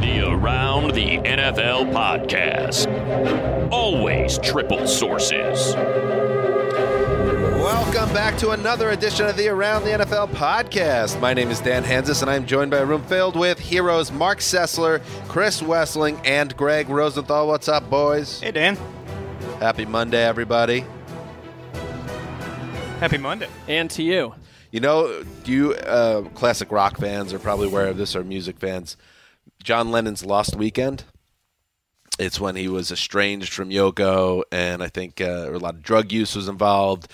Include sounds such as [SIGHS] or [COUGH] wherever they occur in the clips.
The Around the NFL podcast. Always triple sources. Welcome back to another edition of the Around the NFL podcast. My name is Dan Hanzus, and I'm joined by a room filled with heroes Marc Sessler, Chris Wesseling, and Gregg Rosenthal. What's up, boys? Hey, Dan. Happy Monday, everybody. Happy Monday. And to you. You know, you uh, classic rock fans are probably aware of this, or music fans. John Lennon's Lost Weekend. It's when he was estranged from Yoko, and I think uh, a lot of drug use was involved.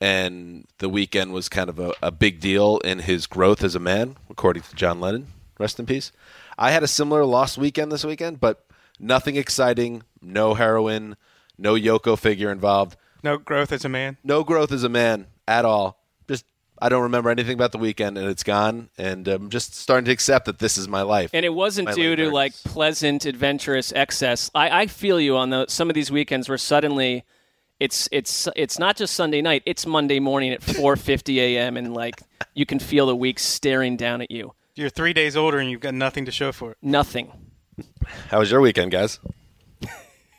And the weekend was kind of a, a big deal in his growth as a man, according to John Lennon. Rest in peace. I had a similar Lost Weekend this weekend, but nothing exciting, no heroin, no Yoko figure involved, No growth as a man. no growth as a man at all. Just I don't remember anything about the weekend, and it's gone. And I'm just starting to accept that this is my life. And it wasn't My due to like pleasant, adventurous excess. I, I feel you on the, some of these weekends where suddenly it's it's it's not just Sunday night; it's Monday morning at 4:50 a.m. and like you can feel the week staring down at you. You're three days older and you've got nothing to show for it. Nothing. How was your weekend, guys? [LAUGHS]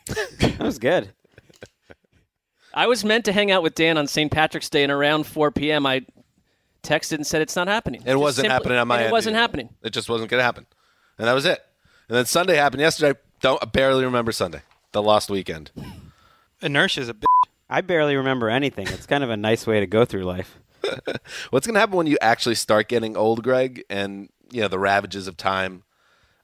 That was good. I was meant to hang out with Dan on St. Patrick's Day, and around 4 p.m. I texted and said it's not happening. It Just wasn't simply- happening on my and end. It wasn't either. happening. It just wasn't going to happen, and that was it. And then Sunday happened yesterday. Don't I barely remember Sunday, the lost weekend. Inertia's a bitch. I barely remember anything. It's kind of a nice way to go through life. [LAUGHS] What's going to happen when you actually start getting old, Greg, and you know the ravages of time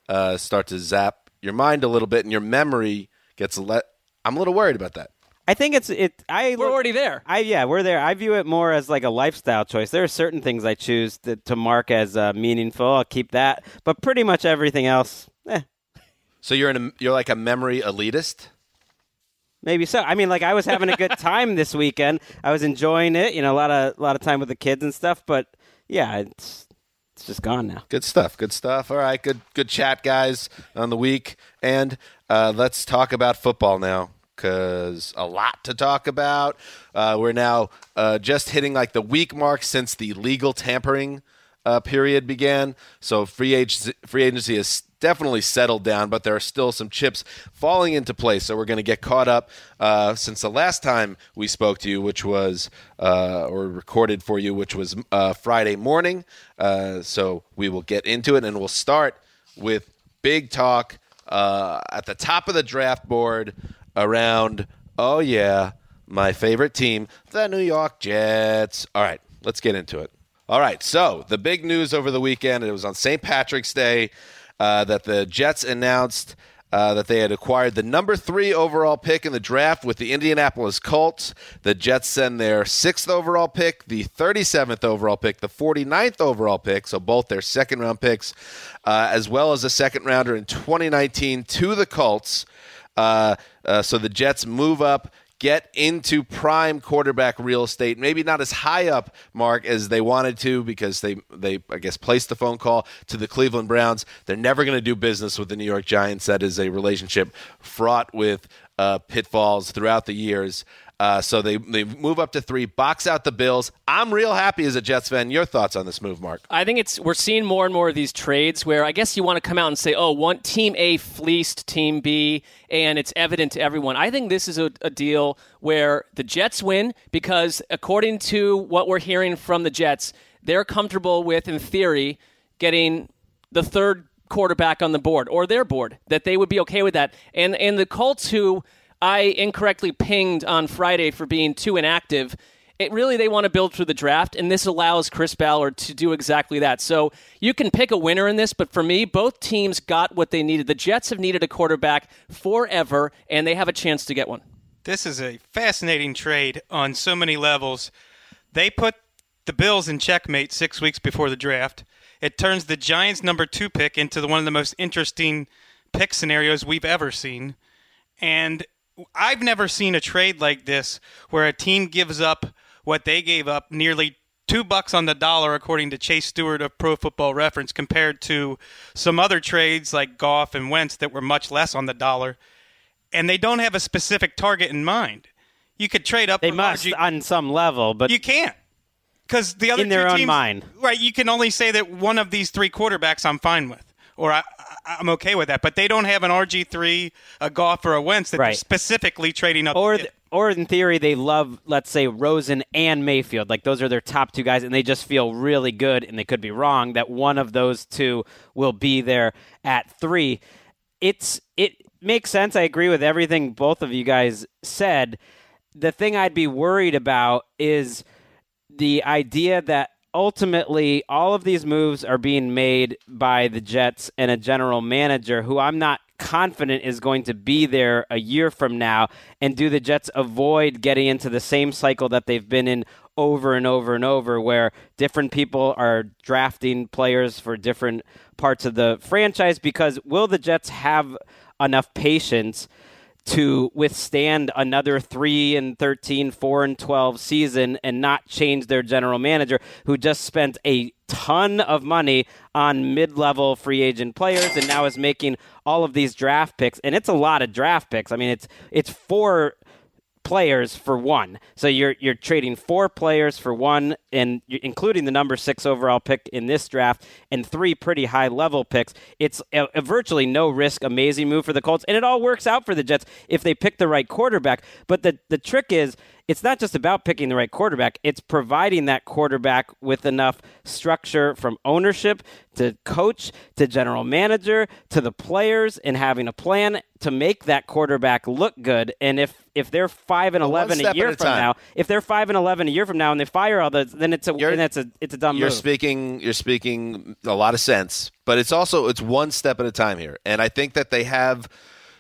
uh, start to zap your mind a little bit, and your memory gets let. I'm a little worried about that. I think it's it. I We're already there. I yeah, we're there. I view it more as like a lifestyle choice. There are certain things I choose to, to mark as uh, meaningful. I'll keep that, but pretty much everything else, eh, So you're in a, you're like a memory elitist. maybe so. I mean, like I was having a good [LAUGHS] time this weekend. I was enjoying it. You know, a lot of a lot of time with the kids and stuff. But yeah, it's it's just gone now. Good stuff. Good stuff. All right. Good good chat, guys, on the week. And uh, let's talk about football now because a lot to talk about. Uh, we're now uh, just hitting like the week mark since the legal tampering uh, period began. So free agency, free agency has definitely settled down, but there are still some chips falling into place. So we're going to get caught up uh, since the last time we spoke to you, which was uh, or recorded for you, which was uh, Friday morning. Uh, so we will get into it, and we'll start with big talk uh, at the top of the draft board around. Oh yeah, my favorite team, the New York Jets. All right, let's get into it. All right, so the big news over the weekend, it was on St. Patrick's Day, uh, that the Jets announced uh, that they had acquired the number three overall pick in the draft with the Indianapolis Colts. The Jets send their sixth overall pick, the 37th overall pick, the 49th overall pick, so both their second round picks, uh, as well as a second rounder in 2019 to the Colts. Uh, uh, so the Jets move up, get into prime quarterback real estate. Maybe not as high up, Mark, as they wanted to because they they I guess placed the phone call to the Cleveland Browns. They're never going to do business with the New York Giants. That is a relationship fraught with uh, pitfalls throughout the years. Uh, so they they move up to three, box out the Bills. I'm real happy as a Jets fan. Your thoughts on this move, Mark? I think it's we're seeing more and more of these trades where I guess you want to come out and say, "Oh, one team A fleeced team B," and it's evident to everyone. I think this is a, a deal where the Jets win because, according to what we're hearing from the Jets, they're comfortable with, in theory, getting the third quarterback on the board or their board that they would be okay with that. And and the Colts who I incorrectly pinged on Friday for being too inactive. It really they want to build through the draft, and this allows Chris Ballard to do exactly that. So you can pick a winner in this, but for me, both teams got what they needed. The Jets have needed a quarterback forever, and they have a chance to get one. This is a fascinating trade on so many levels. They put the Bills in checkmate six weeks before the draft. It turns the Giants' number two pick into the, one of the most interesting pick scenarios we've ever seen. And I've never seen a trade like this where a team gives up what they gave up nearly two bucks on the dollar, according to Chase Stuart of Pro Football Reference, compared to some other trades like Goff and Wentz that were much less on the dollar. And they don't have a specific target in mind. You could trade up. They must RG on some level, but you can't. Because the other In their two own teams, mind. right? You can only say that one of these three quarterbacks I'm fine with, or I, I'm okay with that. But they don't have an RG three, a Goff, or a Wentz that they're specifically trading up. or th- or in theory they love let's say Rosen and Mayfield like those are their top two guys and they just feel really good and they could be wrong that one of those two will be there at 3 it's it makes sense I agree with everything both of you guys said the thing I'd be worried about is the idea that ultimately all of these moves are being made by the Jets and a general manager who I'm not confident is going to be there a year from now. And do the Jets avoid getting into the same cycle that they've been in over and over and over where different people are drafting players for different parts of the franchise? Because will the Jets have enough patience to withstand another 3 and 13, 4 and 12 season and not change their general manager who just spent a ton of money on mid-level free agent players and now is making all of these draft picks and it's a lot of draft picks. I mean it's it's four players for one. So you're you're trading four players for one, and including the number six overall pick in this draft, and three pretty high level picks. It's a, a virtually no risk, amazing move for the Colts, and it all works out for the Jets if they pick the right quarterback. But the the trick is. It's not just about picking the right quarterback. It's providing that quarterback with enough structure from ownership to coach to general manager to the players and having a plan to make that quarterback look good. And if if they're five and eleven a year a from time. now, if they're five and eleven a year from now and they fire all those, then it's a You're- it's a it's a dumb You're move. speaking. You're speaking a lot of sense, but it's also it's one step at a time here, and I think that they have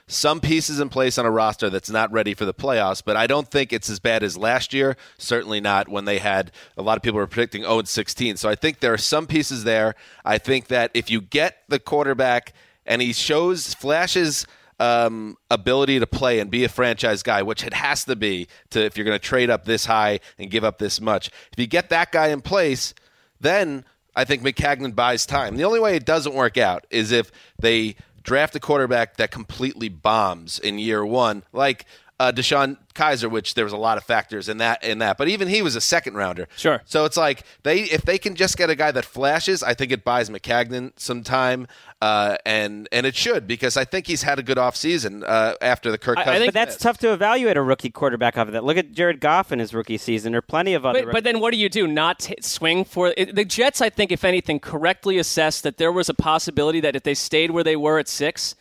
some pieces in place on a roster that's not ready for the playoffs. But I don't think it's as bad as last year. Certainly not when they had a lot of people were predicting 0 and 16. So I think there are some pieces there. I think that if you get the quarterback and he shows flashes um, ability to play and be a franchise guy, which it has to be to if you're going to trade up this high and give up this much. If you get that guy in place, then I think Maccagnan buys time. The only way it doesn't work out is if they draft a quarterback that completely bombs in year one, like uh, DeShone Kizer, which there was a lot of factors in that in that. But even he was a second rounder. Sure. So it's like they if they can just get a guy that flashes, I think it buys Maccagnan some time, uh, and and it should because I think he's had a good offseason uh, after the Kirk I- I think but that's tough to evaluate a rookie quarterback off of that. Look at Jared Goff in his rookie season. There are plenty of other. But, but then what do you do? Not t- swing for it, the Jets? I think, if anything, correctly assessed that there was a possibility that if they stayed where they were at six,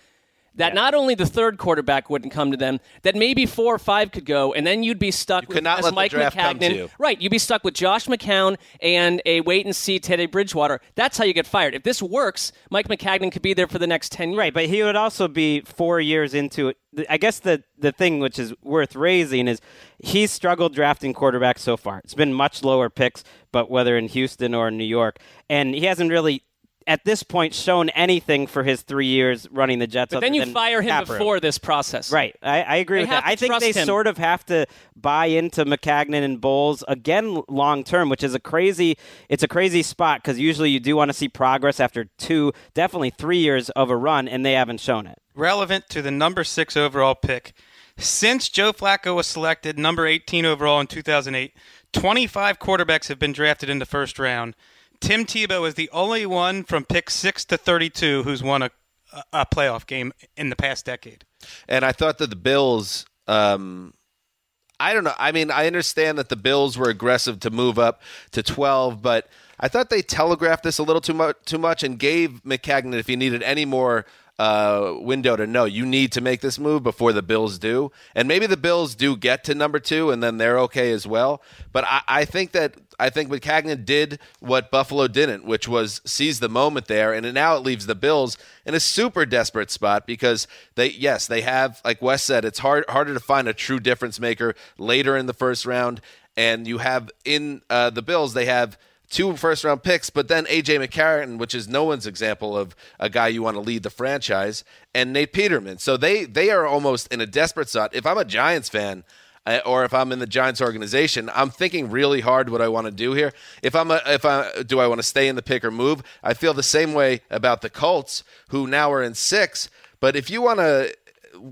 that not only the third quarterback wouldn't come to them, that maybe four or five could go, and then you'd be stuck You with could not as let the Mike draft come to Maccagnan. you. Right, you'd be stuck with Josh McCown and a wait and see Teddy Bridgewater. That's how you get fired. If this works, Mike Maccagnan could be there for the next ten years. Right, but he would also be four years into it. I guess the the thing which is worth raising is he's struggled drafting quarterbacks so far. It's been much lower picks, but whether in Houston or in New York, and he hasn't really at this point shown anything for his three years running the Jets. But then you fire him cap before this process. Right. I, I agree They with that. I think they him. sort of have to buy into Maccagnan and Bowles again long term, which is a crazy it's a crazy spot because usually you do want to see progress after two, definitely three years of a run, and they haven't shown it. relevant to the number six overall pick. Since Joe Flacco was selected number 18 overall in 2008, 25 quarterbacks have been drafted in the first round. Tim Tebow is the only one from pick 6 to 32 who's won a, a playoff game in the past decade. And I thought that the Bills, um, I don't know. I mean, I understand that the Bills were aggressive to move up to 12, but I thought they telegraphed this a little too much, too much and gave Maccagnan, if he needed any more uh, window to know, you need to make this move before the Bills do. And maybe the Bills do get to number two and then they're okay as well. But I, I think that I think Maccagnan did what Buffalo didn't, which was seize the moment there, and now it leaves the Bills in a super desperate spot because they, yes, they have, like Wes said, it's hard harder to find a true difference maker later in the first round, and you have in uh, the Bills they have two first round picks, but then AJ McCarron, which is no one's example of a guy you want to lead the franchise, and Nate Peterman. So they they are almost in a desperate spot. If I'm a Giants fan, uh, or if I'm in the Giants organization, I'm thinking really hard what I want to do here. If I'm a, if I do I want to stay in the pick or move? I feel the same way about the Colts, who now are in six. But if you want to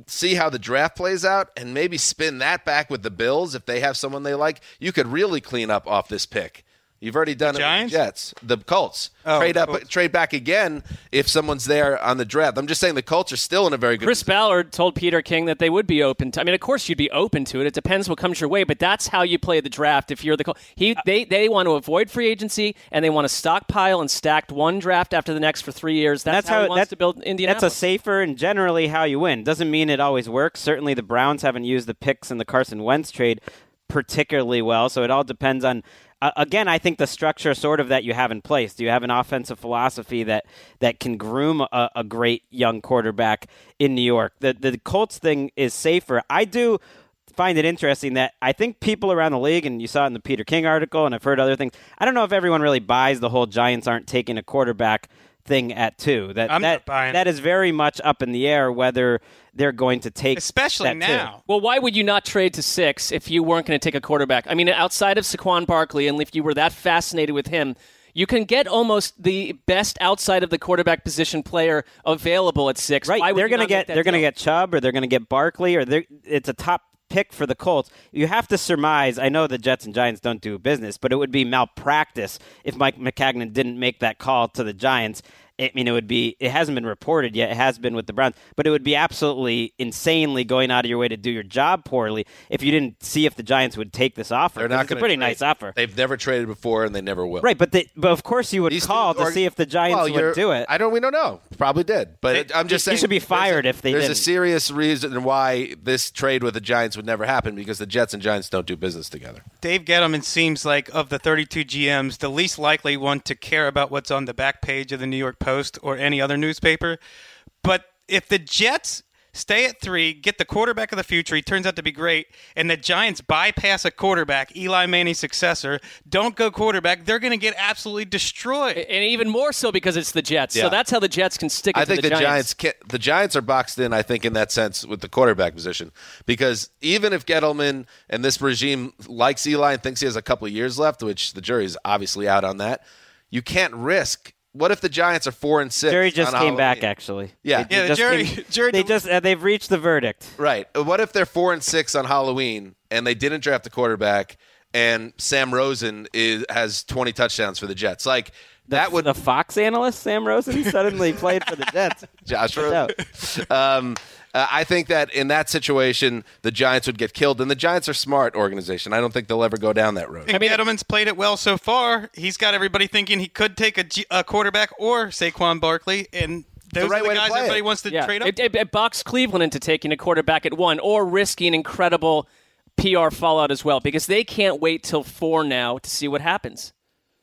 see how the draft plays out and maybe spin that back with the Bills if they have someone they like, you could really clean up off this pick. You've already done it with the Jets, the Colts. Oh, trade up, Colts. trade back again if someone's there on the draft. I'm just saying the Colts are still in a very good. Chris Ballard told Peter King that they would be open to. I mean, of course, you'd be open to it. It depends what comes your way, but that's how you play the draft. If you're the Col- he, they they want to avoid free agency and they want to stockpile and stacked one draft after the next for three years. That's, how, he wants that's, to build Indiana. That's a safer and generally how you win. Doesn't mean it always works. Certainly, the Browns haven't used the picks in the Carson Wentz trade particularly well. So it all depends on. Again, I think the structure sort of that you have in place. Do you have an offensive philosophy that that can groom a, a great young quarterback in New York? The the Colts thing is safer. I do find it interesting that I think people around the league, and you saw it in the Peter King article, and I've heard other things. I don't know if everyone really buys the whole Giants aren't taking a quarterback thing at two. That I'm that not buying that it. is very much up in the air whether they're going to take Especially that two. now. Well, why would you not trade to six if you weren't going to take a quarterback? I mean, outside of Saquon Barkley, and if you were that fascinated with him, you can get almost the best outside of the quarterback position player available at six. Right, they're going to get they're going to get Chubb or they're going to get Barkley or they're, it's a top pick for the Colts. You have to surmise. I know the Jets and Giants don't do business, but it would be malpractice if Mike Maccagnan didn't make that call to the Giants. I mean, it would be. It hasn't been reported yet. It has been with the Browns, but it would be absolutely insanely going out of your way to do your job poorly if you didn't see if the Giants would take this offer. They're 'cause not it's a gonna pretty trade. nice offer, They've never traded before, and they never will. right? But they, but of course you would These call two to are- see if the Giants Well, would do it. I don't. We don't know. Probably did, but I'm just you saying should be there's a- fired if they There's a didn't. serious reason why this trade with the Giants would never happen because the Jets and Giants don't do business together. Dave Gettleman seems like of the 32 GMs the least likely one to care about what's on the back page of the New York Post or any other newspaper. But if the Jets stay at three, get the quarterback of the future, he turns out to be great, and the Giants bypass a quarterback, Eli Manning's successor, don't go quarterback, they're going to get absolutely destroyed. and even more so because it's the Jets. Yeah. So that's how the Jets can stick it I to think the, the Giants, can, the Giants are boxed in. I think in that sense with the quarterback position because even if Gettleman and this regime likes Eli and thinks he has a couple of years left, which the jury's obviously out on that, you can't risk. What if the Giants are four and six? Jury just on came back, actually. Yeah. They Yeah, the just jury- came- jury they just uh, they've reached the verdict. Right. What if they're four and six on Halloween and they didn't draft a quarterback and Sam Rosen is has twenty touchdowns for the Jets? Like that would the Fox analyst Sam Rosen suddenly played for the Jets. [LAUGHS] Josh Watch Rosen. [LAUGHS] um, uh, I think that in that situation, the Giants would get killed, and the Giants are smart organization. I don't think they'll ever go down that road. I mean, Gettleman's played it well so far. He's got everybody thinking he could take a, G- a quarterback or Saquon Barkley, and those right are way the to guys play it. everybody wants to yeah. trade up. It, it, it boxed Cleveland into taking a quarterback at one or risking incredible PR fallout as well because they can't wait till four now to see what happens.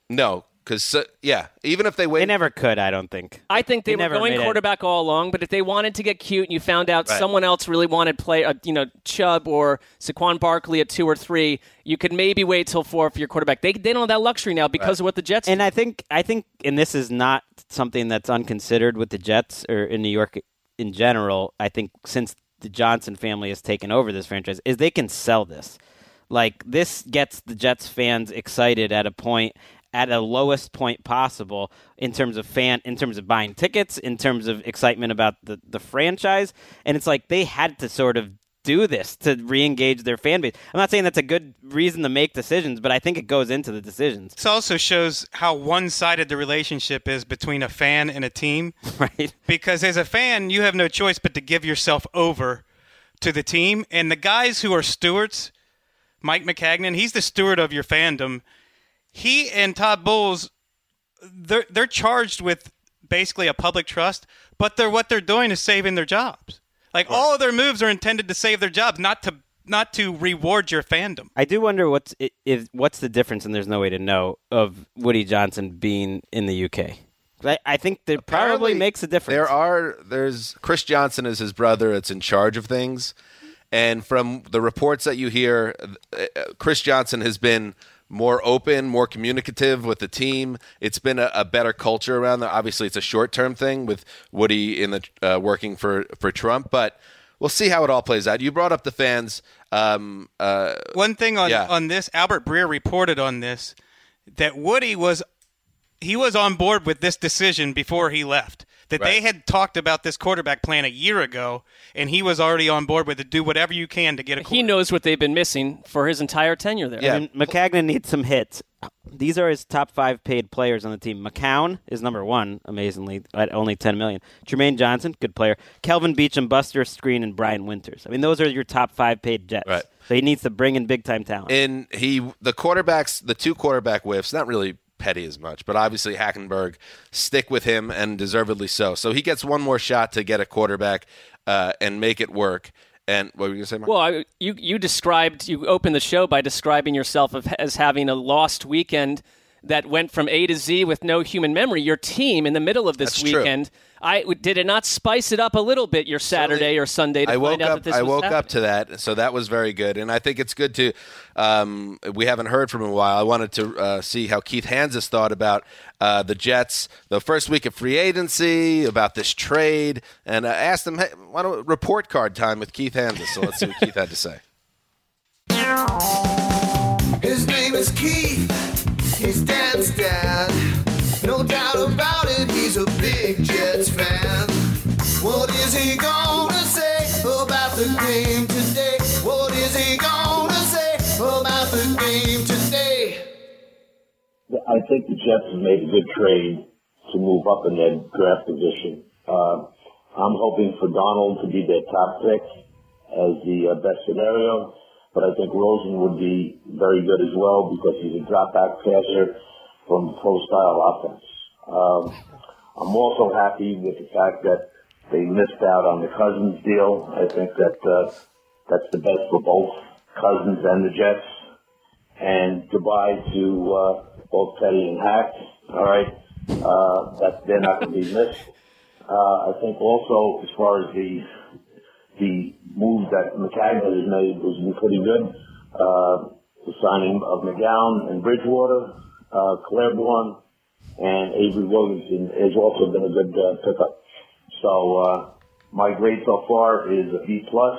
No, Because yeah, even if they wait, They never could, I don't think. I think they, They were never going made it. quarterback all along, but if they wanted to get cute and you found out Right. someone else really wanted play, uh, you know, Chubb or Saquon Barkley at two or three, you could maybe wait till four for your quarterback. They, they don't have that luxury now because of what the Jets. And I think I think and this is not something that's unconsidered with the Jets or in New York in general. I think since the Johnson family has taken over this franchise is they can sell this. Like this gets the Jets fans excited at a point at a lowest point possible in terms of fan in terms of buying tickets, in terms of excitement about the, the franchise. And it's like they had to sort of do this to re-engage their fan base. I'm not saying that's a good reason to make decisions, but I think it goes into the decisions. This also shows how one-sided the relationship is between a fan and a team. [LAUGHS] Right. Because as a fan, you have no choice but to give yourself over to the team. And the guys who are stewards, Mike Maccagnan, he's the steward of your fandom. He and Todd Bowles, they're they're charged with basically a public trust, but they're what they're doing is saving their jobs. Like all of their moves are intended to save their jobs, not to not to reward your fandom. I do wonder what's i- is what's the difference, and there's no way to know of Woody Johnson being in the UK. I, I think that probably makes a difference. There are there's Chris Johnson is his brother that's in charge of things, and from the reports that you hear, uh, Chris Johnson has been more open, more communicative with the team. It's been a, a better culture around there. Obviously, it's a short term thing with Woody in the uh, working for for Trump, but we'll see how it all plays out. You brought up the fans. Um, uh, One thing on Yeah. on this, Albert Breer reported on this that Woody was he was on board with this decision before he left. That they had talked about this quarterback plan a year ago, and he was already on board with it. Do whatever you can to get a. he knows what they've been missing for his entire tenure there. Yeah. And Maccagnan needs some hits. These are his top five paid players on the team. McCown is number one, amazingly, at only ten million. Trumaine Johnson, good player. Kelvin Beachum, Buster Skrine, and Brian Winters. I mean, those are your top five paid Jets. Right. So he needs to bring in big time talent. and he the quarterbacks the two quarterback whiffs not really petty as much. But obviously hackenberg stick with him and deservedly so. So he gets one more shot to get a quarterback uh, and make it work. And what were you gonna say Mark? Well, I, you you described you opened the show by describing yourself as having a lost weekend that went from A to Z with no human memory. Your team in the middle of this That's true. weekend, I did it not spice it up a little bit your Saturday or Sunday to I find woke out up. that this I was woke up to that, so that was very good, and I think it's good to. Um, we haven't heard from him in a while. I wanted to uh, see how Keith Hanzus thought about uh, the Jets, the first week of free agency, about this trade, and I asked him, "Hey, why don't report card time with Keith Hanzus?" So let's see what Keith had to say. His name is Keith. He's Dan's dad. No doubt about it, he's a big Jets fan. What is he gonna say about the game today? What is he gonna say about the game today? I think the Jets have made a good trade to move up in their draft position. Uh, I'm hoping for Darnold to be their top pick as the uh, best scenario, but I think Rosen would be very good as well because he's a drop back passer from pro style offense. Um, I'm also happy with the fact that they missed out on the Cousins deal. I think that uh, that's the best for both Cousins and the Jets and goodbye to uh, both Petty and Hack. All right, uh, that they're not going to be missed. Uh, I think also as far as the the move that Maccagnan has made has been pretty good. Uh, the signing of McGowan and Bridgewater, uh, Claiborne, and Avery Williamson has also been a good uh, pickup. So uh, my grade so far is a B plus,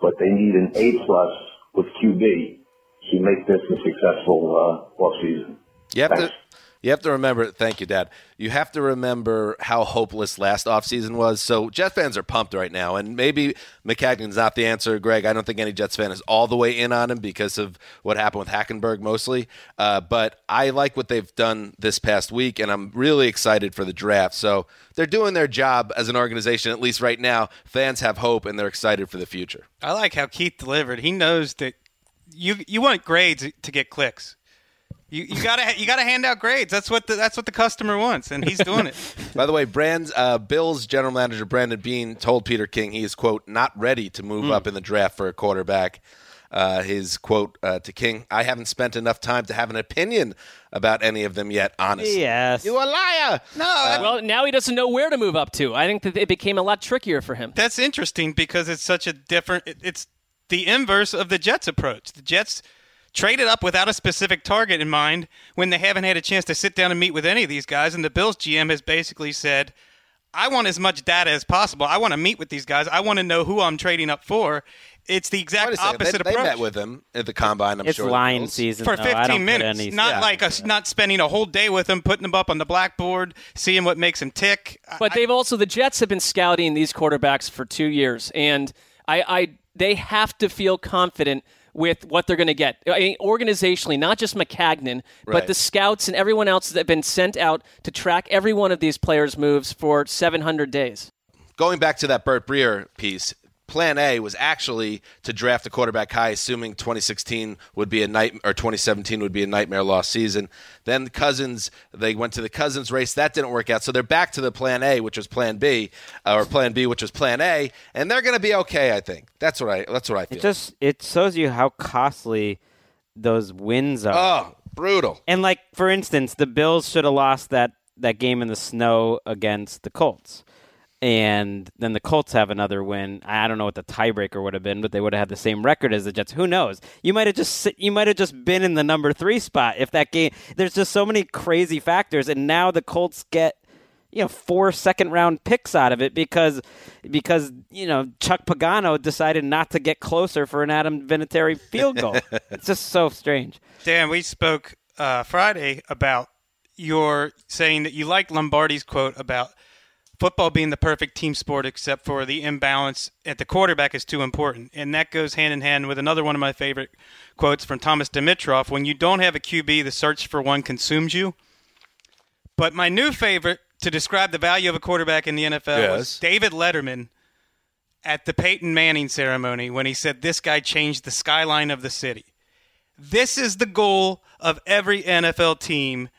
but they need an A plus with QB to make this a successful uh, offseason. Have Thanks. You have to remember. Thank you, Dad. You have to remember how hopeless last offseason was. So Jets fans are pumped right now, and maybe Maccagnan's not the answer, Greg. I don't think any Jets fan is all the way in on him because of what happened with Hackenberg mostly. Uh, but I like what they've done this past week, and I'm really excited for the draft. So they're doing their job as an organization, at least right now. Fans have hope, and they're excited for the future. I like how Keith delivered. He knows that you you want grades to get clicks. You, you gotta you gotta hand out grades. That's what the, that's what the customer wants, and he's doing it. [LAUGHS] By the way, Brand's uh, Bills general manager Brandon Beane told Peter King he is quote not ready to move up in the draft for a quarterback. Uh, his quote uh, to King: "I haven't spent enough time to have an opinion about any of them yet. Honestly, Yes. you a liar." No, that- well, now he doesn't know where to move up to. I think that it became a lot trickier for him. that's interesting because it's such a different. it- It's the inverse of the Jets' approach. The Jets traded up without a specific target in mind when they haven't had a chance to sit down and meet with any of these guys, and the Bills GM has basically said. I want as much data as possible. I want to meet with these guys. I want to know who I'm trading up for. It's the exact a second. opposite they, they approach. met with him at the combine. I'm it's sure. the line season for 15 don't minutes. any- not Yeah. like us not spending a whole day with him, putting him up on the blackboard, seeing what makes him tick. But I- they've also the Jets have been scouting these quarterbacks for two years, and I, I they have to feel confident with what they're going to get I mean, organizationally, not just Maccagnan, but the scouts and everyone else that have been sent out to track every one of these players' moves for 700 days. Going back to that Burt Breer piece, Plan A was actually to draft a quarterback high, assuming 2016 would be a night or 2017 would be a nightmare lost season. Then the Cousins, they went to the Cousins race, that didn't work out, so they're back to the Plan A, which was Plan B, uh, or Plan B, which was Plan A, and they're going to be okay. I think that's what I that's what I feel. It just it shows you how costly those wins are. oh, brutal. And like for instance, the Bills should have lost that that game in the snow against the Colts. And then the Colts have another win. I don't know what the tiebreaker would have been, but they would have had the same record as the Jets. Who knows? You might have just you might have just been in the number 3 spot if that game There's just so many crazy factors and now the Colts get you know four second round picks out of it because because you know Chuck Pagano decided not to get closer for an Adam Vinatieri field goal. [LAUGHS] it's just so strange. Dan, we spoke uh, Friday about your saying that you like Lombardi's quote about football being the perfect team sport except for the imbalance at the quarterback is too important. And that goes hand in hand with another one of my favorite quotes from Thomas Dimitroff when you don't have a QB, the search for one consumes you. But my new favorite to describe the value of a quarterback in the NFL was David Letterman at the Peyton Manning ceremony when he said this guy changed the skyline of the city. This is the goal of every NFL team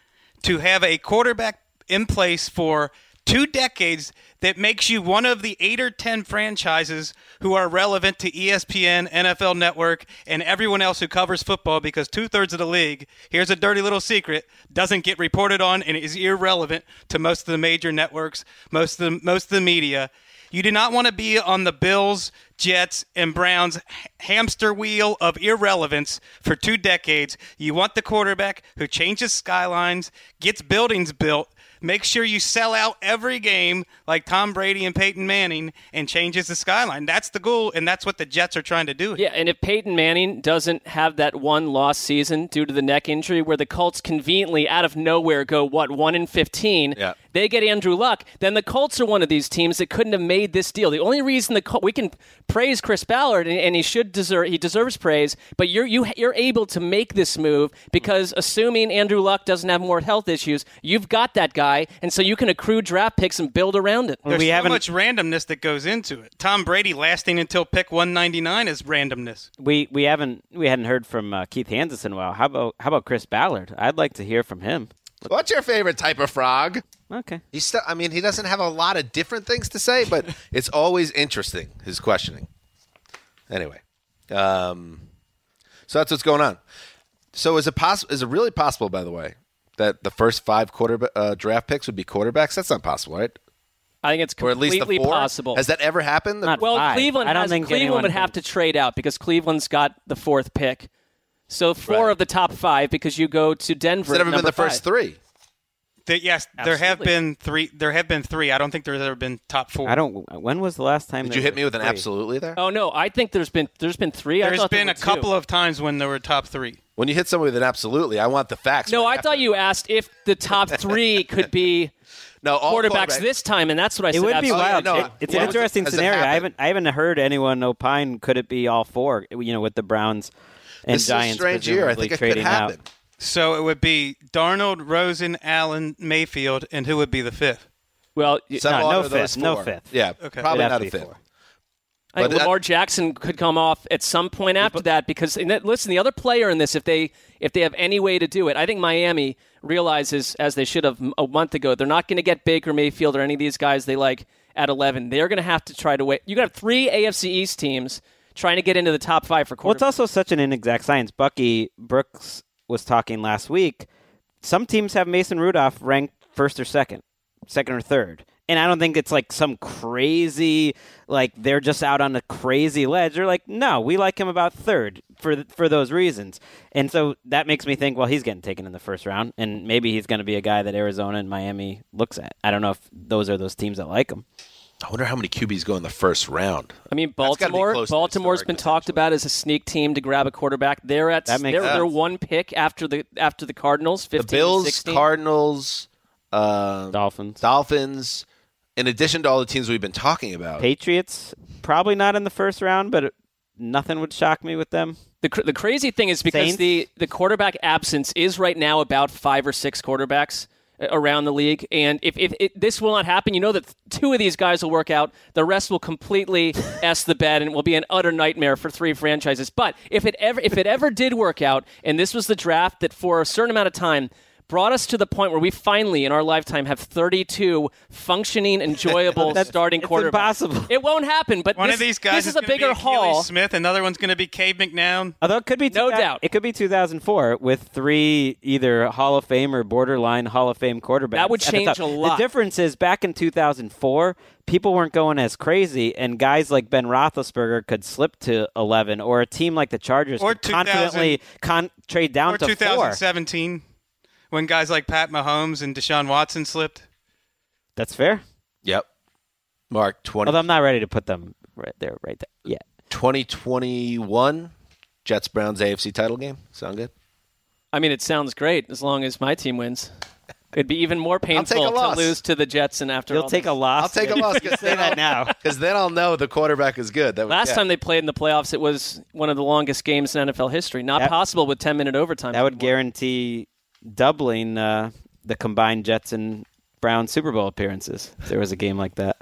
to have a quarterback in place for two decades that makes you one of the eight or ten franchises who are relevant to ESPN, NFL Network, and everyone else who covers football because two thirds of the league, here's a dirty little secret, doesn't get reported on and is irrelevant to most of the major networks, most of the most of the media. You do not want to be on the Bills, Jets, and Browns hamster wheel of irrelevance for two decades. You want the quarterback who changes skylines, gets buildings built, makes sure you sell out every game like Tom Brady and Peyton Manning, and changes the skyline. That's the goal, and that's what the Jets are trying to do. Yeah, and if Peyton Manning doesn't have that one lost season due to the neck injury, where the Colts conveniently out of nowhere go what one in fifteen, Yeah. They get Andrew Luck, then the Colts are one of these teams that couldn't have made this deal. The only reason the Col- we can praise Chris Ballard, and, and he should deserve he deserves praise, but you're you you're able to make this move because assuming Andrew Luck doesn't have more health issues, you've got that guy, and so you can accrue draft picks and build around it. There's we so haven't- much randomness that goes into it. Tom Brady lasting until pick 199 is randomness. We we haven't we hadn't heard from uh, Keith Hanzus in a while. How about how about Chris Ballard? I'd like to hear from him. What's your favorite type of frog? Okay. He's still, I mean, he doesn't have a lot of different things to say, but [LAUGHS] it's always interesting his questioning. Anyway, um, so that's what's going on. So is it possible? Is it really possible, by the way, that the first five quarter uh, draft picks would be quarterbacks? That's not possible, right? I think it's Or at least completely the four. possible. Has that ever happened? Not Well, five. Cleveland I don't has, think Cleveland would have to trade out because Cleveland's got the fourth pick. So four Right. of the top five because you go to Denver. Has it at ever been number the first three? There- yes, there have been three. There have been three. I don't think there's ever been top four. I don't. When was the last time? Did you hit me with an absolutely there? Oh no, I think there's been there's been three. I There's thought there been were a couple two. of times when there were top three. When you hit somebody with an absolutely, I want the facts. No, right I after. thought you asked if the top [LAUGHS] three could be no all quarterbacks quarterback- this time, and that's what I It said. It would be absolutely. wild. no, It- it's an interesting Has it scenario. I haven't I haven't heard anyone opine. Could it be all four? You know, with the Browns and This is a Giants strange year. I think it could happen. out. Happen. So it would be Darnold, Rosen, Allen, Mayfield, and who would be the fifth? Well, y- Some No, no fifth, no fifth. Yeah, Okay. probably not a fifth. four. I think Lamar Jackson could come off at some point after that because listen, the other player in this, if they if they have any way to do it, I think Miami realizes as they should have a month ago, they're not going to get Baker Mayfield or any of these guys they like at eleven. They're going to have to try to wait. You got three AFC East teams trying to get into the top five for Well, it's also such an inexact science. Bucky Brooks was talking last week. Some teams have Mason Rudolph ranked first or second, second or third. And I don't think it's like some crazy, like they're just out on a crazy ledge. They're like, no, we like him about third for for those reasons. And so that makes me think, well, he's getting taken in the first round, and maybe he's going to be a guy that Arizona and Miami looks at. I don't know if those are those teams that like him. I wonder how many QBs go in the first round. I mean, That's be Baltimore. Baltimore's been talked about as a sneak team to grab a quarterback. They're at That makes they're, they're one pick after the after the Cardinals. 15 The Bills, 16. Cardinals, uh, Dolphins, Dolphins. In addition to all the teams we've been talking about, Patriots, probably not in the first round, but it, nothing would shock me with them. The, cr- the crazy thing is because Saints? the, the quarterback absence is right now about five or six quarterbacks around the league. And if, if it, this will not happen, you know that two of these guys will work out. The rest will completely [LAUGHS] s the bed and will be an utter nightmare for three franchises. But if it ever if it ever did work out, and this was the draft that for a certain amount of time brought us to the point where we finally in our lifetime have 32 functioning [LAUGHS] enjoyable That's- starting it's quarterbacks. impossible. It won't happen, but One this, of these guys this is, is a bigger gonna be Akili haul. Smith. Another one's going to be Cade McNown. Although it could be No 2000 doubt. it could be 2004 with three either Hall of Fame or borderline Hall of Fame quarterbacks. That would change a lot. The difference is back in 2004, people weren't going as crazy, and guys like Ben Roethlisberger could slip to 11, or a team like the Chargers Or could confidently con- trade down or to four. 2017, when guys like Pat Mahomes and Deshaun Watson slipped. That's fair. yep. Mark 20, Although I'm not ready to put them right there, right there. Yeah. 2021 Jets Browns AFC title game. Sound good? I mean, it sounds great as long as my team wins. It'd be even more painful to lose to the Jets and after You'll all take this. a loss. I'll take a loss. Cause Say that now. [LAUGHS] Because then I'll know the quarterback is good. That would- Last yeah. time they played in the playoffs, it was one of the longest games in NFL history. Not That- possible with 10 minute overtime. That would guarantee doubling uh, the combined Jets and Browns Super Bowl appearances. If there was a game like that,